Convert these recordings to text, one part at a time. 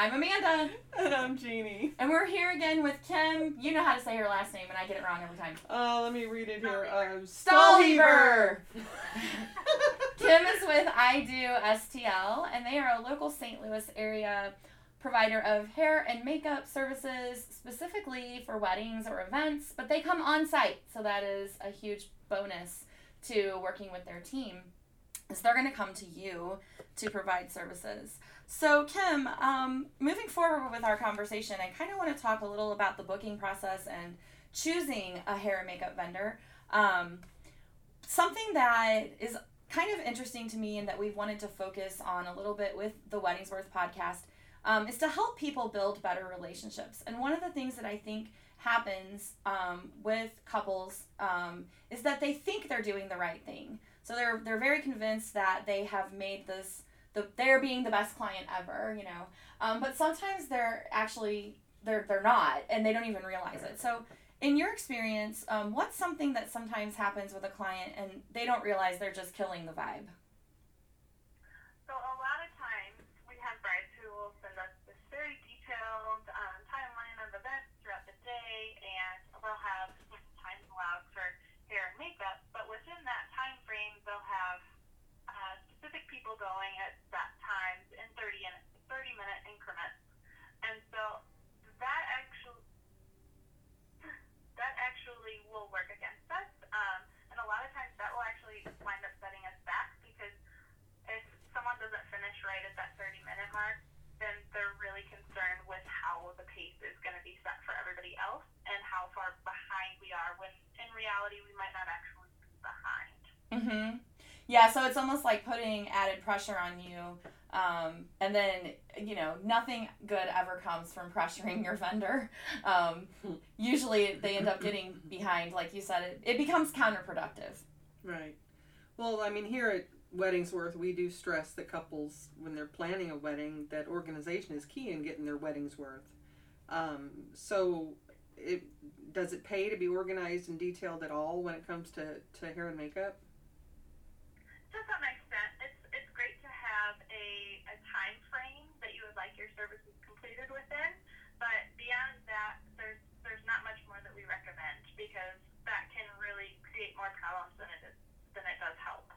I'm Amanda. And I'm Jeannie. And we're here again with Kim. You know how to say her last name, and I get it wrong every time. Uh, let me read it here. Uh, Stahlheber. Kim is with I Do STL, and they are a local St. Louis area provider of hair and makeup services specifically for weddings or events, but they come on site, so that is a huge bonus to working with their team. Is they're going to come to you to provide services. So, Kim, um, moving forward with our conversation, I kind of want to talk a little about the booking process and choosing a hair and makeup vendor. Um, something that is kind of interesting to me and that we've wanted to focus on a little bit with the Weddingsworth podcast um, is to help people build better relationships. And one of the things that I think happens um, with couples um, is that they think they're doing the right thing. So they're they're very convinced that they have made this the they're being the best client ever, you know. Um, but sometimes they're actually they're they're not, and they don't even realize it. So in your experience, um, what's something that sometimes happens with a client and they don't realize they're just killing the vibe? So a lot of times we have brides who will send us this very detailed um, timeline of events throughout the day, and they'll have time allowed for hair and makeup. But within that time frame, they'll have uh, specific people going at that times in 30 in 30 minute increments, and so that actually that actually will work against us. Um, and a lot of times that will actually wind up setting us back because if someone doesn't finish right at that 30 minute mark, then they're really concerned with how the pace is going to be set for everybody else and how far behind we are when in reality we might not actually be behind. Mm-hmm. Yeah, so it's almost like putting added pressure on you. Um, and then, you know, nothing good ever comes from pressuring your vendor. Um, usually they end up getting behind, like you said, it, it becomes counterproductive. Right. Well, I mean, here at Weddingsworth, we do stress that couples, when they're planning a wedding, that organization is key in getting their weddings worth. Um, so, it does it pay to be organized and detailed at all when it comes to, to hair and makeup? To some extent, it's it's great to have a, a time frame that you would like your services completed within, but beyond that, there's there's not much more that we recommend because that can really create more problems than it is than it does help.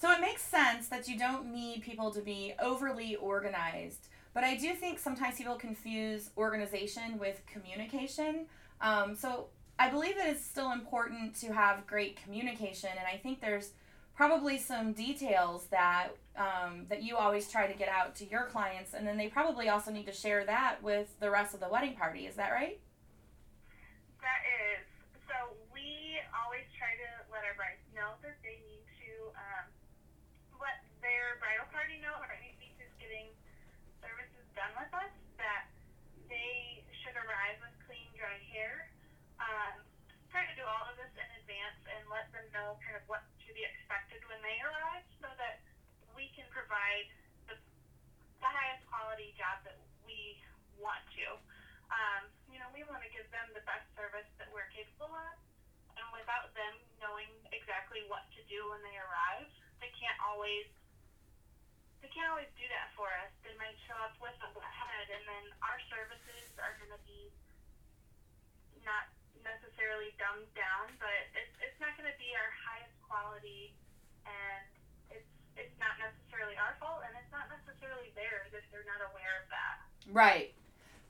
So it makes sense that you don't need people to be overly organized. But I do think sometimes people confuse organization with communication. Um, so I believe it is still important to have great communication, and I think there's probably some details that um, that you always try to get out to your clients, and then they probably also need to share that with the rest of the wedding party. Is that right? That is. So we always try to let our brides know that they need to um, let their bridal party know, or anybody who's getting services done with us, that they should arrive with clean, dry hair. Um, try to do all of this in advance and let them know kind of what to be expected when they arrive, so that we can provide the, the highest quality job that we want to. Um, you know, we want to give them the best service that we're capable of, and without them knowing exactly what to do when they arrive, can't always they can't always do that for us. They might show up with a head, and then our services are going to be not necessarily dumbed down, but it's it's not going to be our highest quality, and it's it's not necessarily our fault, and it's not necessarily theirs if they're not aware of that. Right.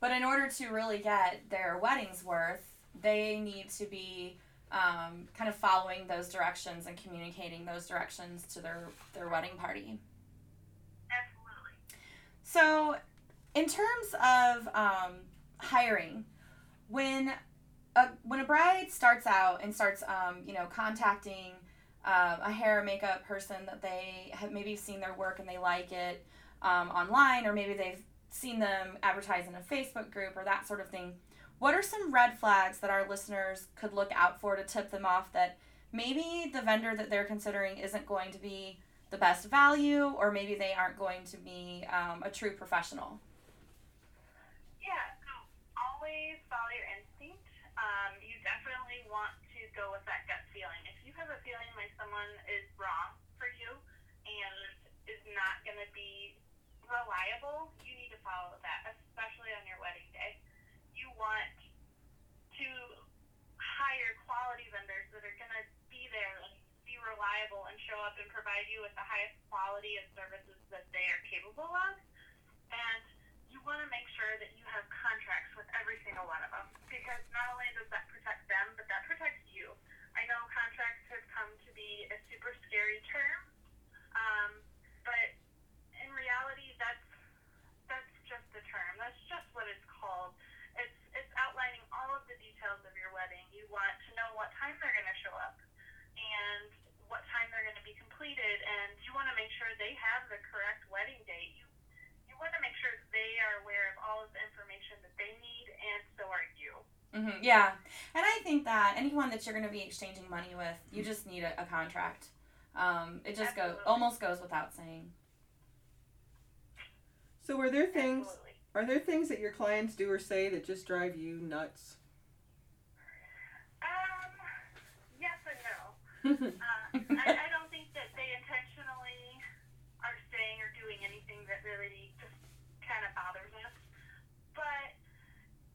But in order to really get their wedding's worth, they need to be um, kind of following those directions and communicating those directions to their, their wedding party. Absolutely. So, in terms of um, hiring, when a, when a bride starts out and starts, um, you know, contacting uh, a hair makeup person that they have maybe seen their work and they like it um, online, or maybe they've seen them advertise in a Facebook group or that sort of thing. What are some red flags that our listeners could look out for to tip them off that maybe the vendor that they're considering isn't going to be the best value, or maybe they aren't going to be um, a true professional? Yeah, so always follow your instinct. Um, you definitely want to go with that gut feeling. If you have a feeling like someone is wrong for you and is not going to be reliable, you need to follow that, especially on your wedding day. Want to hire quality vendors that are going to be there and be reliable and show up and provide you with the highest quality of services that they are capable of. And you want to make sure that you have contracts with every single one of them because not only does that protect them, but that protects you. I know contracts have come to be a super scary term, um, but in reality, that's that's just the term. That's just what it's called. It's it's outlining all of the details of your wedding. You want to know what time they're going to show up and what time they're going to be completed, and you want to make sure they have the correct wedding date. You you want to make sure they are aware of all of the information that they need, and so are you. hmm Yeah, and I think that anyone that you're going to be exchanging money with, you just need a, a contract. Um, it just goes almost goes without saying. So are there things Absolutely. are there things that your clients do or say that just drive you nuts? Um, yes and no. Uh, I, I don't think that they intentionally are saying or doing anything that really just kind of bothers us. But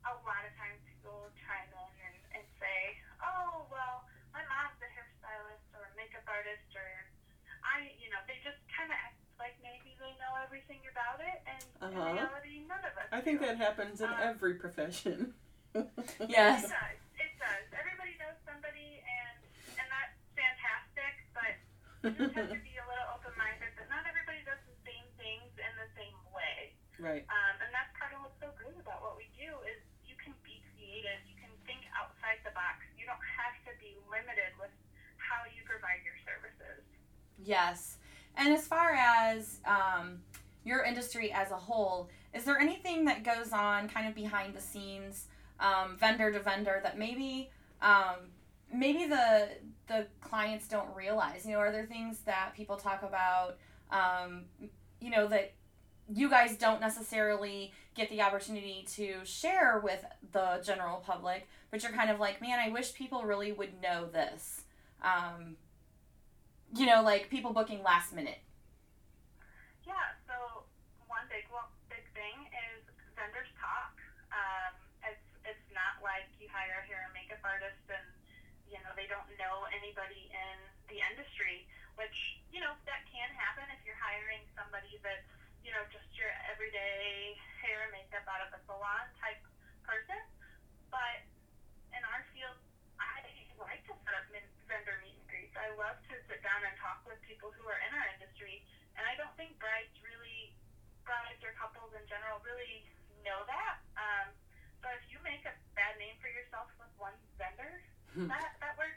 a lot of times people will chime in and, and say, oh, well, my mom's a hairstylist or a makeup artist or I, you know, they just kind of act like maybe they know everything about it. And Uh-huh. in reality, none of us I think do. that happens in Um, every profession. Yes. It does. It does. Everybody knows somebody, and and that's fantastic. But you have to be a little open-minded that not everybody does the same things in the same way. right. Um, and that's part of what's so great about what we do is you can be creative. You can think outside the box. You don't have to be limited with how you provide your services. Yes. And as far as um, your industry as a whole, is there anything that goes on kind of behind the scenes, um, vendor to vendor, that maybe um, maybe the the clients don't realize? You know, are there things that people talk about? Um, you know that you guys don't necessarily get the opportunity to share with the general public, but you're kind of like, man, I wish people really would know this. Um, you know, like people booking last minute. Yeah, so one big one, big thing is vendors talk. Um, it's it's not like you hire a hair and makeup artist and you know they don't know anybody in the industry, which you know that can happen if you're hiring somebody that's you know just your everyday hair and makeup out of a salon type person. But in our field, I like to set up vendor meet and greets. I love to sit down and talk with people who are in our industry and I don't think brides really, brides or couples in general really know that. Um, so if you make a bad name for yourself with one vendor, Hmm. that that word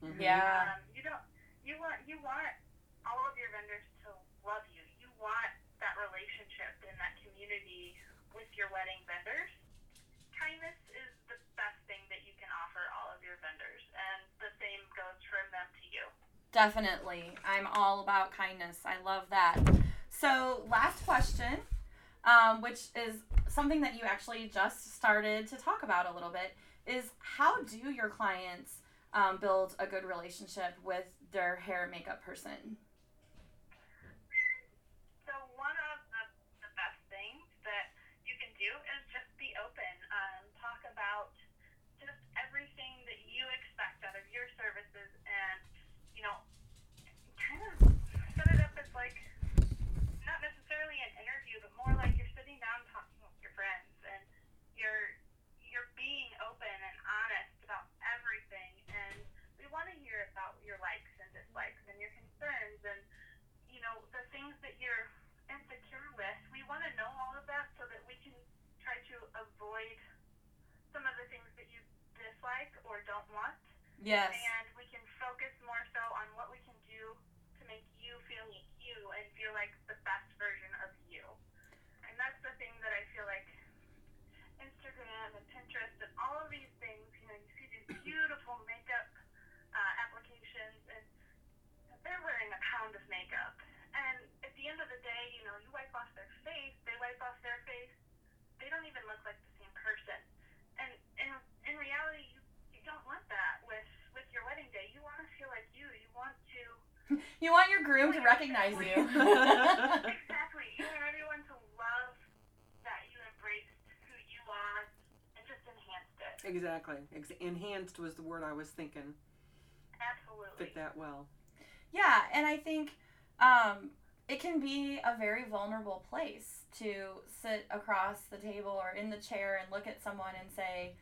travels quick. Mhm. Yeah. Um, you don't, you want you want all of your vendors to love you. You want that relationship and that community with your wedding vendors. Kindness is the best thing that you can offer all of your vendors, and the same goes from them to you. Definitely. I'm all about kindness. I love that. So, last question, um, which is something that you actually just started to talk about a little bit, is how do your clients um, build a good relationship with their hair and makeup person? So one of the, the best things that you can do is just be open. Um, talk about just everything that you expect out of your services, and you know, kind of set it up as like not necessarily an interview, but more like you're sitting down talking with your friends, and you're you're being open and honest about everything. And we want to hear about your likes and dislikes and your concerns and you know, the things that you're insecure with, we want to know all of that so that we can try to avoid some of the things that you dislike or don't want. Yes. And we can focus more so on what we can do to make you feel like you and feel like the best version of you. And that's the thing that I feel like Instagram and Pinterest and all of these things, you know, you see these beautiful makeup uh, applications and they're wearing a pound of makeup. And at the end of the day, you want your groom to recognize you. exactly. You want everyone to love that you embraced who you are and just enhanced it. Exactly. Ex- enhanced was the word I was thinking. Absolutely. Fit that well. Yeah, and I think um, it can be a very vulnerable place to sit across the table or in the chair and look at someone and say,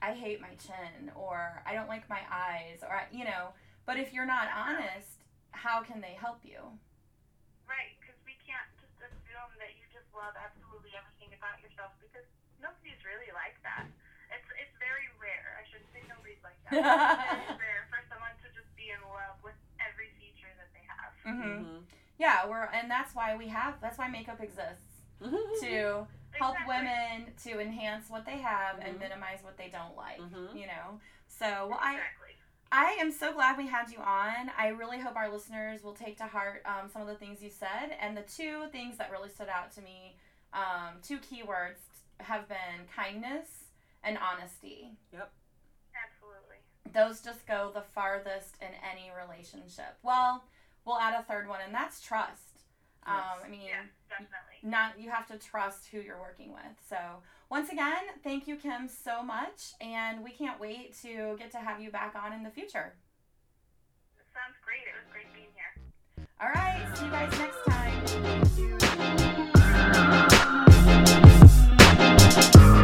I hate my chin, or I don't like my eyes, or, you know, but if you're not honest, how can they help you? Right, because we can't just assume that you just love absolutely everything about yourself because nobody's really like that. It's it's very rare. I shouldn't say nobody's like that. it's very rare for someone to just be in love with every feature that they have. hmm Mhm. Yeah, we're, and that's why we have, that's why makeup exists to help Exactly. women to enhance what they have and Mhm. minimize what they don't like, Mhm. you know? So, well, I, Exactly. I am so glad we had you on. I really hope our listeners will take to heart um, some of the things you said. And the two things that really stood out to me, um, two keywords, have been kindness and honesty. Yep. Absolutely. Those just go the farthest in any relationship. Well, we'll add a third one, and that's trust. Um, Yes. I mean, Yeah, definitely. not you have to trust who you're working with. So once again, thank you, Kim, so much, and we can't wait to get to have you back on in the future. Sounds great. It was great being here. All right, see you guys next time. Thank you.